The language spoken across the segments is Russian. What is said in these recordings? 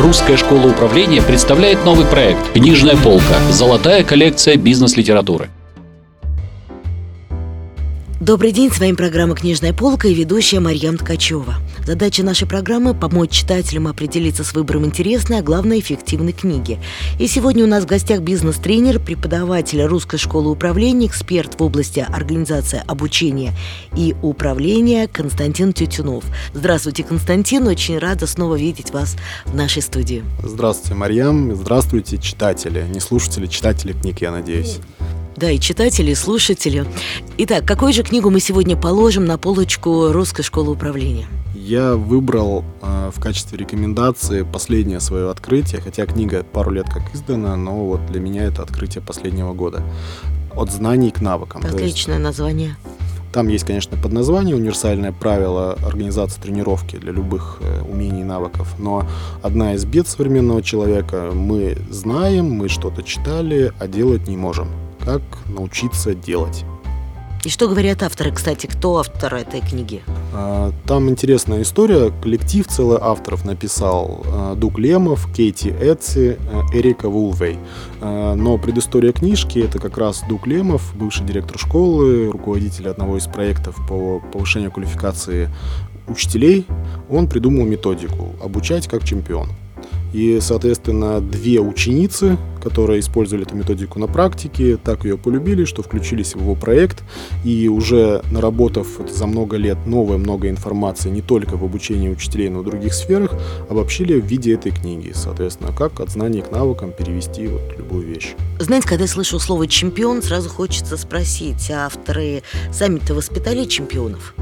Русская школа управления представляет новый проект «Книжная полка. Золотая коллекция бизнес-литературы». Добрый день, с вами программа «Книжная полка» и ведущая Марьям Ткачева. Задача нашей программы – помочь читателям определиться с выбором интересной, а главное – эффективной книги. И сегодня у нас в гостях бизнес-тренер, преподаватель Русской школы управления, эксперт в области организации обучения и управления Константин Тютюнов. Здравствуйте, Константин, очень рада снова видеть вас в нашей студии. Здравствуйте, Марьям, здравствуйте, читатели, не слушатели, читатели книг, я надеюсь. Да, и читатели, и слушатели. Итак, какую же книгу мы сегодня положим на полочку Русской школы управления? Я выбрал э, в качестве рекомендации последнее свое открытие, хотя книга пару лет как издана, но вот для меня это открытие последнего года. От знаний к навыкам. Отличное есть, название. Там есть, конечно, подназвание «Универсальное правило организации тренировки для любых э, умений и навыков», но одна из бед современного человека – мы знаем, мы что-то читали, а делать не можем как научиться делать. И что говорят авторы, кстати, кто автор этой книги? А, там интересная история. Коллектив целый авторов написал а, Дуг Лемов, Кейти Эдси, а, Эрика Вулвей. Но предыстория книжки это как раз Дуг Лемов, бывший директор школы, руководитель одного из проектов по повышению квалификации учителей. Он придумал методику «Обучать как чемпион». И, соответственно, две ученицы, которые использовали эту методику на практике, так ее полюбили, что включились в его проект. И уже наработав за много лет новое много информации не только в обучении учителей, но и в других сферах, обобщили в виде этой книги. Соответственно, как от знаний к навыкам перевести вот любую вещь. Знаете, когда я слышу слово «чемпион», сразу хочется спросить, а авторы сами-то воспитали чемпионов?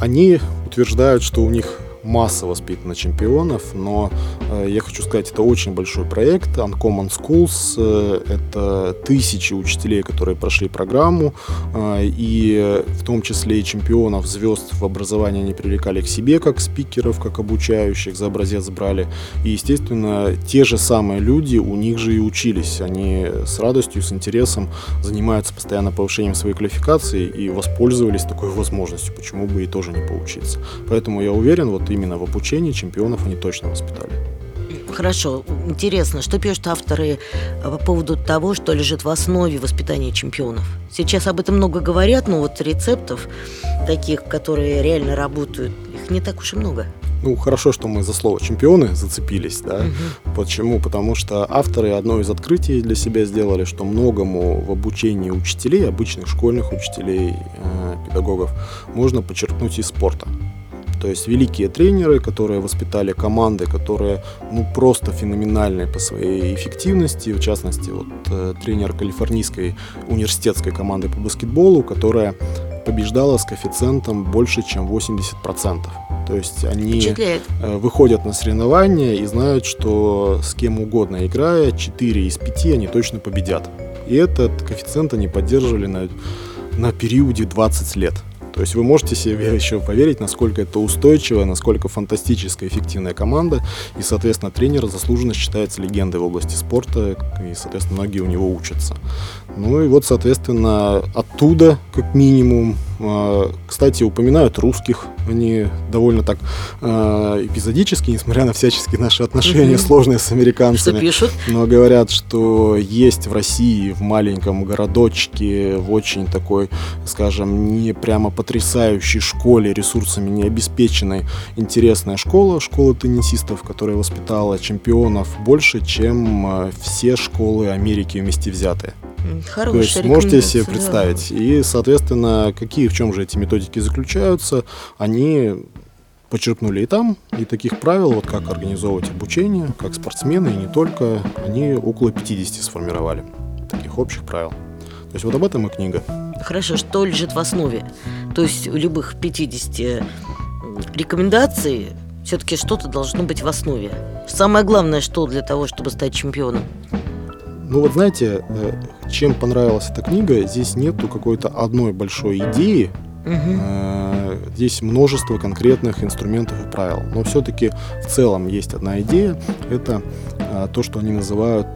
Они утверждают, что у них масса воспитана чемпионов, но э, я хочу сказать, это очень большой проект. Uncommon Schools э, — это тысячи учителей, которые прошли программу, э, и в том числе и чемпионов, звезд в образовании они привлекали к себе как спикеров, как обучающих, за образец брали. И, естественно, те же самые люди у них же и учились. Они с радостью, с интересом занимаются постоянно повышением своей квалификации и воспользовались такой возможностью, почему бы и тоже не поучиться. Поэтому я уверен, вот именно в обучении чемпионов они точно воспитали. Хорошо, интересно, что пишут авторы э, по поводу того, что лежит в основе воспитания чемпионов? Сейчас об этом много говорят, но вот рецептов таких, которые реально работают, их не так уж и много. Ну, хорошо, что мы за слово чемпионы зацепились, да. Угу. Почему? Потому что авторы одно из открытий для себя сделали, что многому в обучении учителей, обычных школьных учителей, э, педагогов, можно подчеркнуть из спорта. То есть великие тренеры, которые воспитали команды, которые ну, просто феноменальные по своей эффективности. В частности, вот, э, тренер калифорнийской университетской команды по баскетболу, которая побеждала с коэффициентом больше, чем 80%. То есть они Впечатляет. Э, выходят на соревнования и знают, что с кем угодно играя, 4 из 5 они точно победят. И этот коэффициент они поддерживали на, на периоде 20 лет. То есть вы можете себе еще поверить, насколько это устойчивая, насколько фантастическая, эффективная команда. И, соответственно, тренер заслуженно считается легендой в области спорта, и, соответственно, многие у него учатся. Ну и вот, соответственно, оттуда, как минимум, кстати, упоминают русских. Они довольно так э, эпизодически, несмотря на всяческие наши отношения mm-hmm. сложные с американцами. Что пишут? Но говорят, что есть в России, в маленьком городочке, в очень такой, скажем, не прямо потрясающей школе, ресурсами не обеспеченной, интересная школа, школа теннисистов, которая воспитала чемпионов больше, чем э, все школы Америки вместе взятые. Хорошая То есть можете себе представить. Да. И, соответственно, какие в чем же эти методики заключаются, они подчеркнули и там, и таких правил, вот как организовывать обучение, как спортсмены, и не только, они около 50 сформировали, таких общих правил. То есть вот об этом и книга. Хорошо, что лежит в основе? То есть у любых 50 рекомендаций все-таки что-то должно быть в основе. Самое главное, что для того, чтобы стать чемпионом? Ну вот знаете, э, чем понравилась эта книга, здесь нету какой-то одной большой идеи, Угу. Здесь множество конкретных инструментов и правил. Но все-таки в целом есть одна идея. Это э, то, что они называют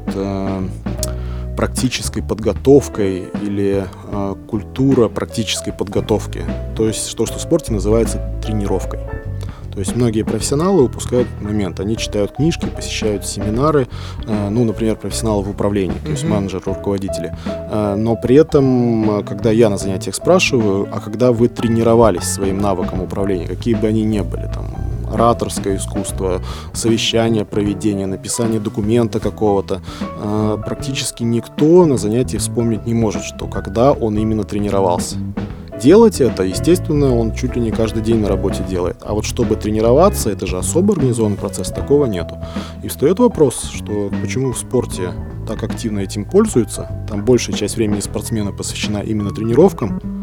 практической подготовкой или культура практической подготовки. То есть то, что в спорте называется тренировкой. То есть многие профессионалы упускают этот момент. Они читают книжки, посещают семинары, э, ну, например, профессионалы в управлении, то есть менеджеры, руководители. Э, Но при этом, э, когда я на занятиях спрашиваю, а когда вы тренировались своим навыкам управления, какие бы они ни были, там, ораторское искусство, совещание, проведение, написание документа какого-то, практически никто на занятии вспомнить не может, что когда он именно тренировался. Делать это, естественно, он чуть ли не каждый день на работе делает. А вот чтобы тренироваться, это же особо организованный процесс, такого нету. И встает вопрос, что почему в спорте так активно этим пользуются, там большая часть времени спортсмена посвящена именно тренировкам,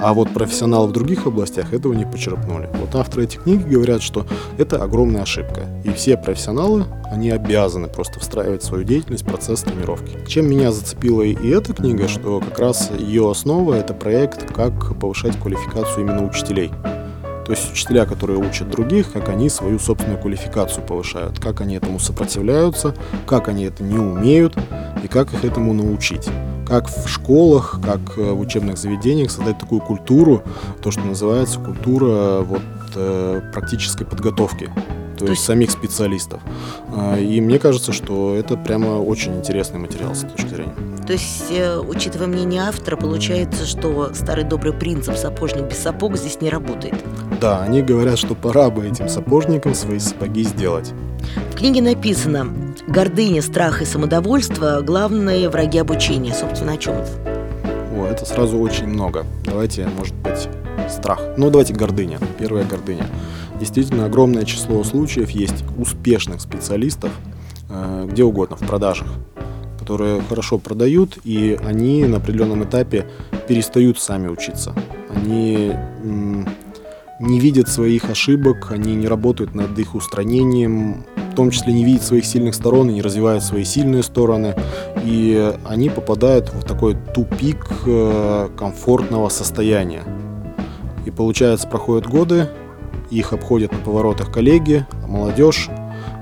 а вот профессионалы в других областях этого не почерпнули. Вот авторы этих книг говорят, что это огромная ошибка. И все профессионалы, они обязаны просто встраивать свою деятельность процесс тренировки. Чем меня зацепила и эта книга, что как раз ее основа это проект, как повышать квалификацию именно учителей. То есть учителя, которые учат других, как они свою собственную квалификацию повышают, как они этому сопротивляются, как они это не умеют и как их этому научить. Как в школах, как э, в учебных заведениях создать такую культуру, то, что называется культура вот, э, практической подготовки, то, есть есть- самих специалистов. А, И мне кажется, что это прямо очень интересный материал с точки зрения. То есть, э, учитывая мнение автора, получается, что старый добрый принцип «сапожник без сапог» здесь не работает. Да, они говорят, что пора бы этим сапожникам свои сапоги сделать. В книге написано «Гордыня, страх и самодовольство – главные враги обучения». Собственно, о чем это? О, это сразу очень много. Давайте, может быть, страх. Ну, давайте гордыня. Первая гордыня. Действительно, огромное число случаев есть успешных специалистов, э, где угодно, в продажах, которые хорошо продают, и они на определенном этапе перестают сами учиться. Они м, не видят своих ошибок, они не работают над их устранением, в том числе не видят своих сильных сторон и не развивают свои сильные стороны. И они попадают в такой тупик э, комфортного состояния. И получается, проходят годы, их обходят на поворотах коллеги, молодежь.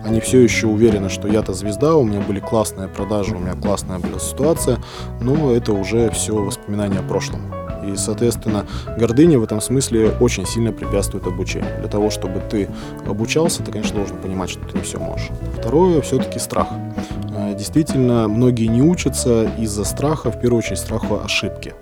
Они все еще уверены, что я-то звезда, у меня были классные продажи, у меня классная была ситуация, но это уже все воспоминания о прошлом. И, соответственно, гордыня в этом смысле очень сильно препятствует обучению. Для того, чтобы ты обучался, ты, конечно, должен понимать, что ты не все можешь. Второе, все-таки страх. Э, Действительно, многие не учатся из-за страха, в первую очередь, страха ошибки.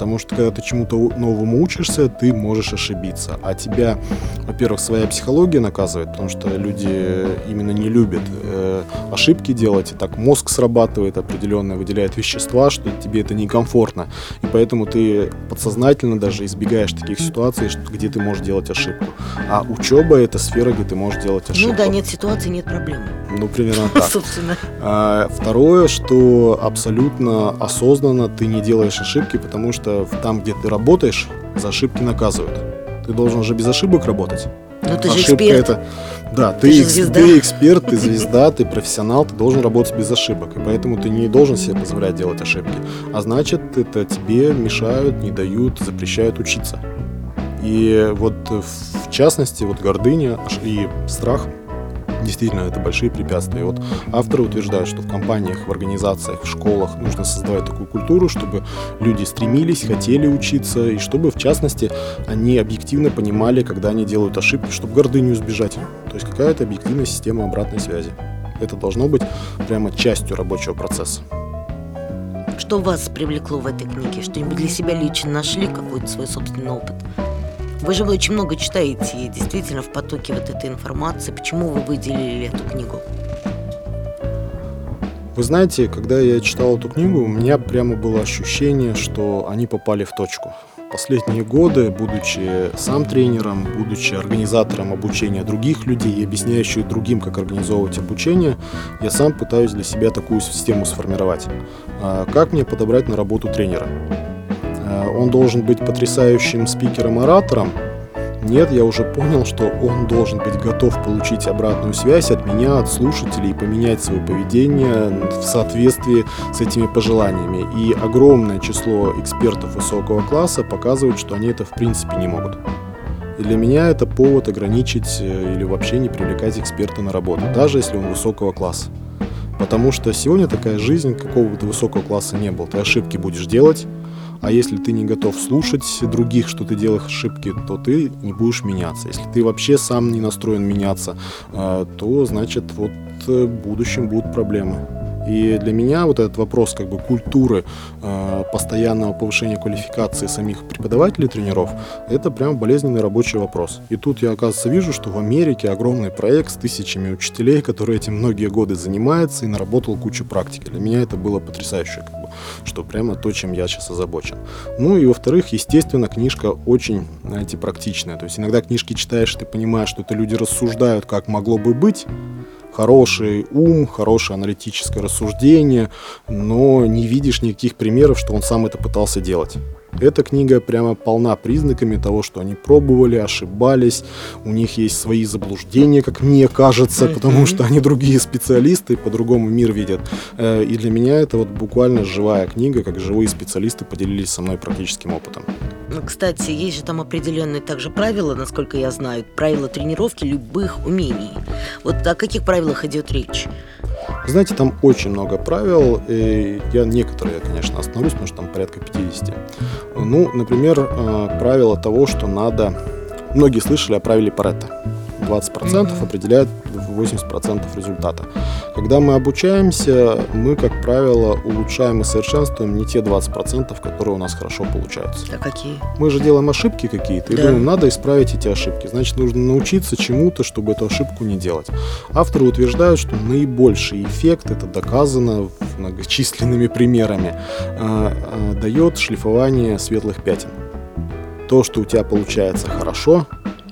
Потому что, когда ты чему-то новому учишься, ты можешь ошибиться. А тебя, во-первых, своя психология наказывает, потому что люди именно не любят э, ошибки делать, и так мозг срабатывает определенно, выделяет вещества, что тебе это некомфортно. И поэтому ты подсознательно даже избегаешь таких ситуаций, где ты можешь делать ошибку. А учеба это сфера, где ты можешь делать ошибку. Ну да, нет ситуации, нет проблем. Ну, примерно так. Собственно. А, Второе, что абсолютно осознанно ты не делаешь ошибки, потому что в- там, где ты работаешь, за ошибки наказывают. Ты должен же без ошибок работать. Ну ты же Ошибка эксперт. это. Да, Ты ты, же экс- ты эксперт, ты звезда, ты профессионал, ты должен работать без ошибок. И поэтому ты не должен себе позволять делать ошибки. А значит, это тебе мешают, не дают, запрещают учиться. И вот э, в частности, вот гордыня и страх Действительно, это большие препятствия. И вот авторы утверждают, что в компаниях, в организациях, в школах нужно создавать такую культуру, чтобы люди стремились, хотели учиться, и чтобы, в частности, они объективно понимали, когда они делают ошибки, чтобы гордыню избежать. То есть какая-то объективная система обратной связи. Это должно быть прямо частью рабочего процесса. Что вас привлекло в этой книге? Что-нибудь для себя лично нашли, какой-то свой собственный опыт? Вы же очень много читаете, действительно в потоке вот этой информации. Почему вы выделили эту книгу? Вы знаете, когда я читал эту книгу, у меня прямо было ощущение, что они попали в точку. Последние годы, будучи сам тренером, будучи организатором обучения других людей и объясняющим другим, как организовывать обучение, я сам пытаюсь для себя такую систему сформировать. А, Как мне подобрать на работу тренера? А, Он должен быть потрясающим спикером-оратором, нет, я уже понял, что он должен быть готов получить обратную связь от меня, от слушателей, и поменять свое поведение в соответствии с этими пожеланиями. И огромное число экспертов высокого класса показывают, что они это в принципе не могут. И для меня это повод ограничить э, или вообще не привлекать эксперта на работу, даже если он высокого класса. Потому что сегодня такая жизнь, какого бы ты высокого класса не был. Ты ошибки будешь делать, А если ты не готов слушать других, что ты делаешь ошибки, то ты не будешь меняться. Если ты вообще сам не настроен меняться, э, то значит вот э, в будущем будут проблемы. И для меня вот этот вопрос как бы культуры э, постоянного повышения квалификации самих преподавателей тренеров, это прям болезненный рабочий вопрос. И тут я, оказывается, вижу, что в Америке огромный проект с тысячами учителей, которые этим многие годы занимаются и наработал кучу практики. Для меня это было потрясающе, что прямо то, чем я сейчас озабочен. Ну и во-вторых, естественно, книжка очень, знаете, практичная. То есть иногда книжки читаешь, ты понимаешь, что это люди рассуждают, как могло бы быть, хороший ум, хорошее аналитическое рассуждение, но не видишь никаких примеров, что он сам это пытался делать. Эта книга прямо полна признаками того, что они пробовали, ошибались, у них есть свои заблуждения, как мне кажется, потому что они другие специалисты, по-другому мир видят. Э, и для меня это вот буквально живая книга, как живые специалисты поделились со мной практическим опытом. Ну, кстати, есть же там определенные также правила, насколько я знаю, правила тренировки любых умений. Вот о каких правилах идет речь? Знаете, там очень много правил, и я некоторые, конечно, остановлюсь, потому что там порядка 50. Ну, например, э, правило того, что надо... Многие слышали о правиле Паретта. 20% mm-hmm. определяет 80% результата. Когда мы обучаемся, мы, как правило, улучшаем и совершенствуем не те 20%, которые у нас хорошо получаются. А какие? Мы же делаем ошибки какие-то, и да. думаем, надо исправить эти ошибки. Значит, нужно научиться чему-то, чтобы эту ошибку не делать. Авторы утверждают, что наибольший эффект, это доказано многочисленными примерами, а, а, дает шлифование светлых пятен. То, что у тебя получается хорошо,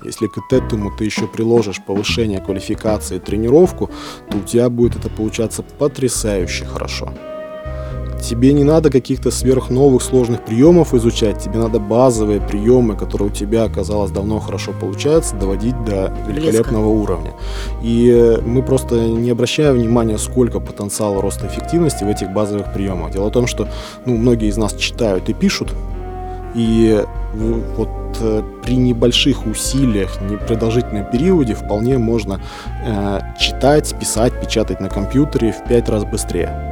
если к этому ты еще приложишь повышение квалификации, тренировку, то у тебя будет это получаться потрясающе хорошо. Тебе не надо каких-то сверхновых сложных приемов изучать, тебе надо базовые приемы, которые у тебя, оказалось, давно хорошо получаются, доводить до великолепного Близко. уровня. И мы просто не обращаем внимания, сколько потенциала роста эффективности в этих базовых приемах. Дело в том, что ну, многие из нас читают и пишут, и вот э, при небольших усилиях, непродолжительном периоде вполне можно э, читать, писать, печатать на компьютере в 5 раз быстрее.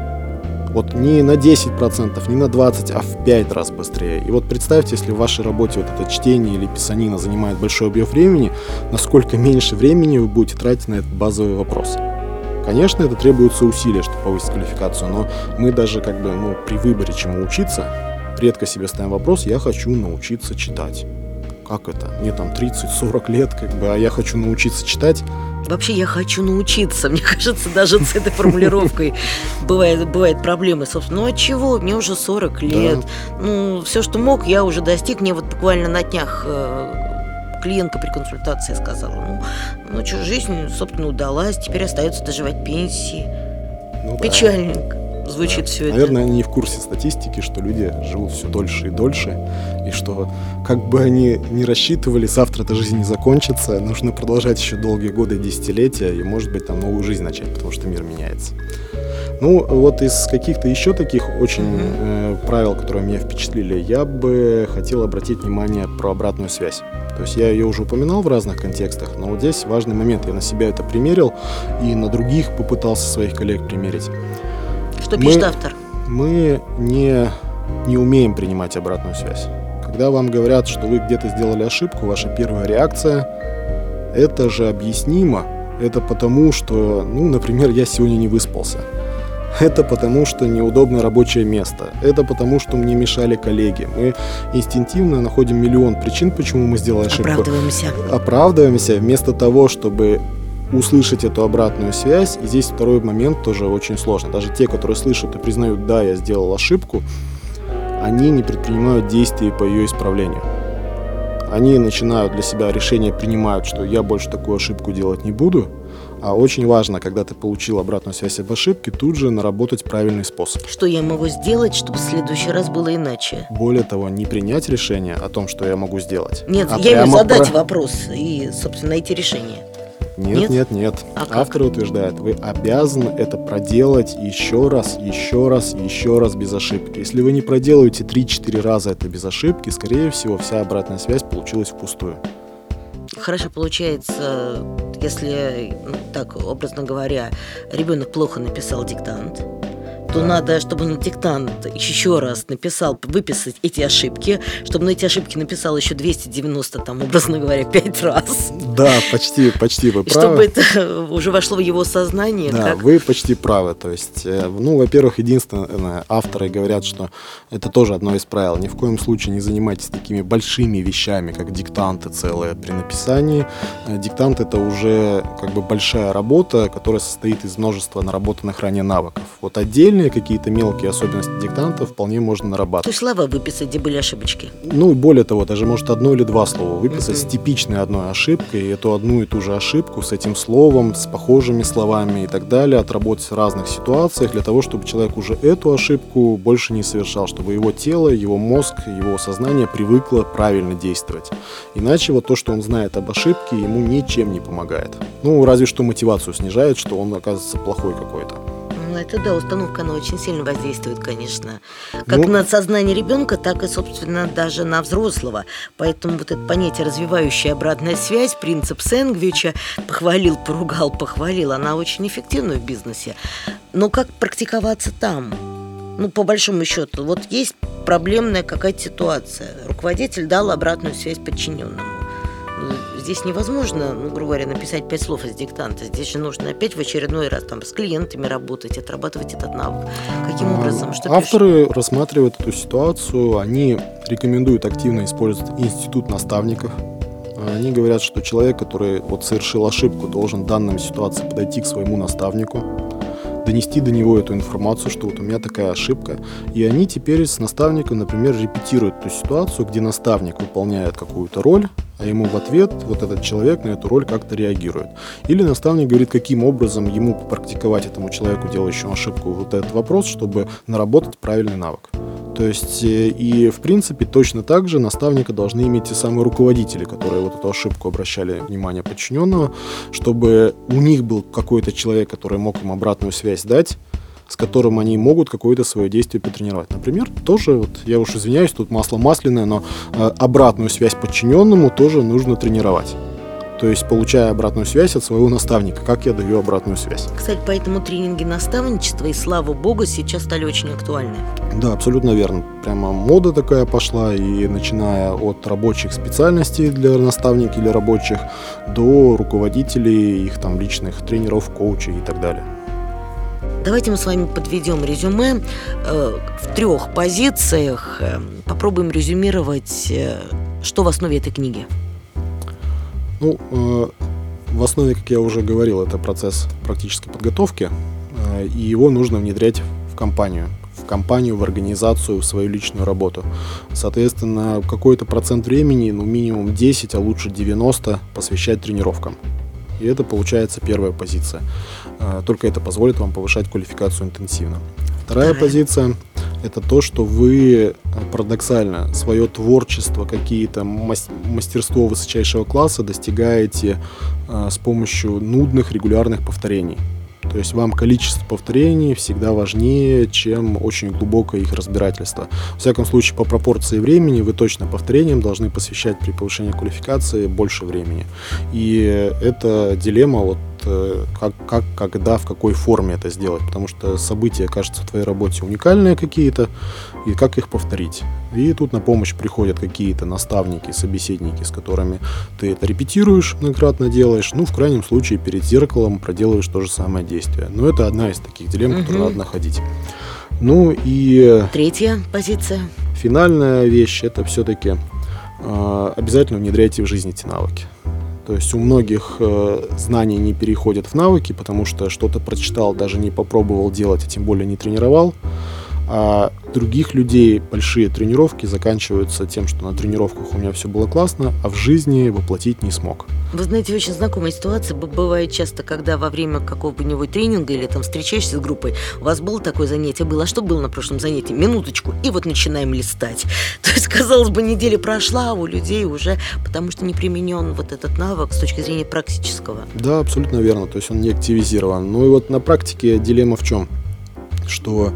Вот не на 10%, не на 20%, а в 5 раз быстрее. И вот представьте, если в вашей работе вот это чтение или писанина занимает большой объем времени, насколько меньше времени вы будете тратить на этот базовый вопрос. Конечно, это требуется усилия, чтобы повысить квалификацию, но мы даже как бы ну, при выборе чему учиться, редко себе ставим вопрос, я хочу научиться читать. Как это? Мне там 30-40 лет, как бы, а я хочу научиться читать. Вообще я хочу научиться. Мне кажется, даже с этой формулировкой бывает, бывает проблемы. Собственно, ну а чего? Мне уже 40 лет. Да. Ну, все, что мог, я уже достиг. Мне вот буквально на днях э, клиентка при консультации сказала, ну, ну что, жизнь, собственно, удалась, теперь остается доживать пенсии. Ну, Печальненько. Да звучит да. все это. Наверное, они не в курсе статистики, что люди живут все дольше и дольше, и что как бы они не рассчитывали, завтра эта жизнь не закончится, нужно продолжать еще долгие годы, десятилетия, и, может быть, там новую жизнь начать, потому что мир меняется. Ну, вот из каких-то еще таких очень э, правил, которые меня впечатлили, я бы хотел обратить внимание про обратную связь. То есть я ее уже упоминал в разных контекстах, но вот здесь важный момент. Я на себя это примерил и на других попытался своих коллег примерить. Что пишет мы, автор? Мы не, не умеем принимать обратную связь. Когда вам говорят, что вы где-то сделали ошибку, ваша первая реакция – это же объяснимо. Это потому, что, ну, например, я сегодня не выспался. Это потому, что неудобное рабочее место. Это потому, что мне мешали коллеги. Мы инстинктивно находим миллион причин, почему мы сделали ошибку. Оправдываемся. Оправдываемся вместо того, чтобы услышать эту обратную связь. И здесь второй момент тоже очень сложно. Даже те, которые слышат и признают, да, я сделал ошибку, они не предпринимают действий по ее исправлению. Они начинают для себя решение, принимают, что я больше такую ошибку делать не буду. А очень важно, когда ты получил обратную связь об ошибке, тут же наработать правильный способ. Что я могу сделать, чтобы в следующий раз было иначе? Более того, не принять решение о том, что я могу сделать. Нет, а я имею задать про... вопрос и, собственно, найти решение. Нет, нет, нет. нет. А Авторы утверждают, вы обязаны это проделать еще раз, еще раз, еще раз без ошибки. Если вы не проделаете 3-4 раза это без ошибки, скорее всего, вся обратная связь получилась впустую. Хорошо получается, если, ну, так образно говоря, ребенок плохо написал диктант, то надо, чтобы на диктант еще раз написал, выписать эти ошибки, чтобы на эти ошибки написал еще 290, там, образно говоря, пять раз. Да, почти, почти вы правы. чтобы это уже вошло в его сознание. Да, как... вы почти правы. То есть, э, ну, во-первых, единственное, авторы говорят, что это тоже одно из правил. Ни в коем случае не занимайтесь такими большими вещами, как диктанты целые при написании. Э, Диктант это уже как бы большая работа, которая состоит из множества наработанных ранее навыков. Вот отдельные какие-то мелкие особенности диктанта вполне можно То нарабатывать. есть слова выписать, где были ошибочки. Ну и более того, даже может одно или два слова выписать Мгм. с типичной одной ошибкой, и эту одну и ту же ошибку с этим словом, с похожими словами и так далее, отработать в разных ситуациях для того, чтобы человек уже эту ошибку больше не совершал, чтобы его тело, его мозг, его сознание привыкло правильно действовать. Иначе вот то, что он знает об ошибке, ему ничем не помогает. Ну, разве что мотивацию снижает, что он оказывается плохой какой-то. Это да, установка, она очень сильно воздействует, конечно. Как Ну- на сознание ребенка, так и, собственно, даже на взрослого. Поэтому вот это понятие развивающая обратная связь, принцип Сэнгвича, похвалил, поругал, похвалил, она очень эффективна в бизнесе. Но как практиковаться там? Ну, по большому счету, вот есть проблемная какая-то ситуация. Руководитель дал обратную связь подчиненному. Здесь невозможно, ну, грубо говоря, написать пять слов из диктанта. Здесь же нужно опять в очередной раз там с клиентами работать, отрабатывать этот навык. Каким образом? Что пишут? Авторы рассматривают эту ситуацию, они рекомендуют активно использовать институт наставников. Они говорят, что человек, который вот совершил ошибку, должен в данной ситуации подойти к своему наставнику, донести до него эту информацию, что вот у меня такая ошибка. И они теперь с наставником, например, репетируют ту ситуацию, где наставник выполняет какую-то роль, а ему в ответ вот этот человек на эту роль как-то реагирует. Или наставник говорит, каким образом ему попрактиковать этому человеку, делающему ошибку, вот этот вопрос, чтобы наработать правильный навык. То есть, э, и в принципе точно так же наставника должны иметь те самые руководители, которые вот эту ошибку обращали внимание подчиненного, чтобы у них был какой-то человек, который мог им обратную связь дать, с которым они могут какое-то свое действие потренировать. Например, тоже, вот, я уж извиняюсь, тут масло масляное, но э, обратную связь подчиненному тоже нужно тренировать. То есть, получая обратную связь от своего наставника, как я даю обратную связь. Кстати, поэтому тренинги наставничества, и слава богу, сейчас стали очень актуальны. Да, абсолютно верно. Прямо мода такая пошла, и начиная от рабочих специальностей для наставников или рабочих, до руководителей, их там личных тренеров, коучей и так далее. Давайте мы с вами подведем резюме э, в трех позициях. Э, попробуем резюмировать, э, что в основе этой книги. Ну, э, в основе, как я уже говорил, это процесс практической подготовки, э, и его нужно внедрять в компанию, в компанию, в организацию, в свою личную работу. Соответственно, какой-то процент времени, ну минимум 10, а лучше 90 посвящать тренировкам. И это получается первая позиция. Э, Только это позволит вам повышать квалификацию интенсивно. Вторая Вторая. позиция – это то, что вы э, парадоксально свое творчество, какие-то мас- мастерство высочайшего класса достигаете э, с помощью нудных регулярных повторений. То есть вам количество повторений всегда важнее, чем очень глубокое их разбирательство. В всяком случае, по пропорции времени вы точно повторениям должны посвящать при повышении квалификации больше времени. И это дилемма, вот как, как, когда, в какой форме это сделать. Потому что события, кажется, в твоей работе уникальные какие-то, и как их повторить. И тут на помощь приходят какие-то наставники, собеседники, с которыми ты это репетируешь, многократно делаешь, ну, в крайнем случае, перед зеркалом проделываешь то же самое действие. Но это одна из таких дилемм, которые Мгм. надо находить. Ну и Третья позиция. финальная вещь это все-таки обязательно внедряйте в жизнь эти навыки. То есть у многих э, знания не переходят в навыки, потому что что-то прочитал, даже не попробовал делать, а тем более не тренировал. А других людей большие тренировки заканчиваются тем, что на тренировках у меня все было классно, а в жизни воплотить не смог. Вы знаете, очень знакомая ситуация. Бывает часто, когда во время какого-нибудь тренинга или там встречаешься с группой, у вас было такое занятие, было, а что было на прошлом занятии? Минуточку, и вот начинаем листать. То есть, казалось бы, неделя прошла, а у людей уже, потому что не применен вот этот навык с точки зрения практического. Да, абсолютно верно. То есть он не активизирован. Ну и вот на практике дилемма в чем? Что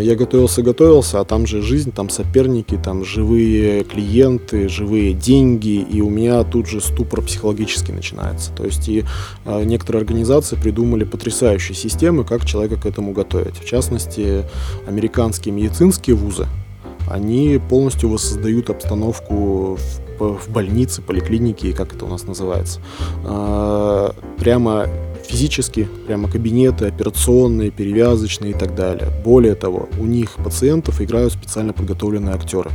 Я готовился, готовился, а там же жизнь, там соперники, там живые клиенты, живые деньги, и у меня тут же ступор психологический начинается. То есть и э, некоторые организации придумали потрясающие системы, как человека к этому готовить. В частности, американские медицинские вузы, они полностью воссоздают обстановку в, в больнице, поликлинике, как это у нас называется. Э, Прямо физически, прямо кабинеты, операционные, перевязочные и так далее. Более того, у них пациентов играют специально подготовленные актеры,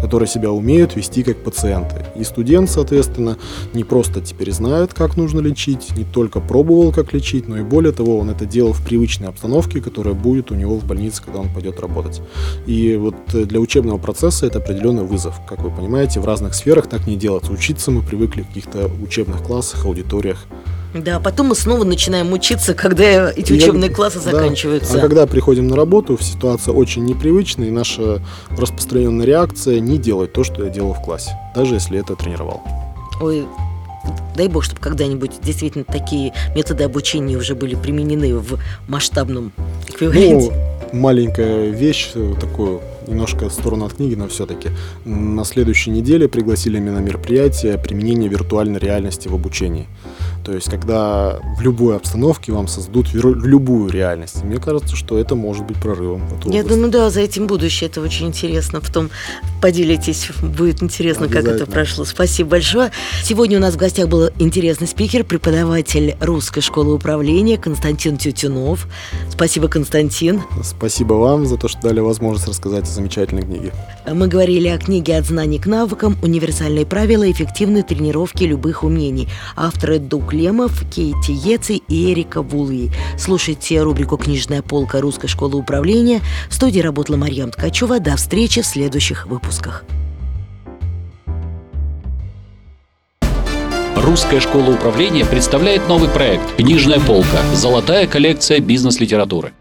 которые себя умеют вести как пациенты. И студент, соответственно, не просто теперь знает, как нужно лечить, не только пробовал, как лечить, но и более того, он это делал в привычной обстановке, которая будет у него в больнице, когда он пойдет работать. И вот э, для учебного процесса это определенный вызов. Как вы понимаете, в разных сферах так не делается. Учиться мы привыкли в каких-то учебных классах, аудиториях. Да, потом мы снова начинаем учиться, когда эти Я- учебные классы да. заканчиваются. А когда приходим на работу, ситуация очень непривычная, и наша распространенная реакция не делать то, что я делал в классе, даже если это тренировал. Ой, дай бог, чтобы когда-нибудь действительно такие методы обучения уже были применены в масштабном эквиваленте. Ну, маленькая вещь, э, такую немножко в сторону от книги, но все-таки. На следующей неделе пригласили меня на мероприятие применения виртуальной реальности в обучении. То есть, когда в любой обстановке вам создадут любую реальность. Мне кажется, что это может быть прорывом. в Я думаю, да, за этим будущее. Это очень интересно. Потом поделитесь, будет интересно, как это прошло. Спасибо большое. Сегодня у нас в гостях был интересный спикер, преподаватель Русской школы управления Константин Тютюнов. Спасибо, Константин. Спасибо вам за то, что дали возможность рассказать замечательной книге. Мы говорили о книге «От знаний к навыкам. Универсальные правила эффективной тренировки любых умений». Авторы Дуг Лемов, Кейти Еци и Эрика Вулви. Слушайте рубрику «Книжная полка Русской школы управления». В студии работала Марьям Ткачева. До встречи в следующих выпусках. Русская школа управления представляет новый проект «Книжная полка. Золотая коллекция бизнес-литературы».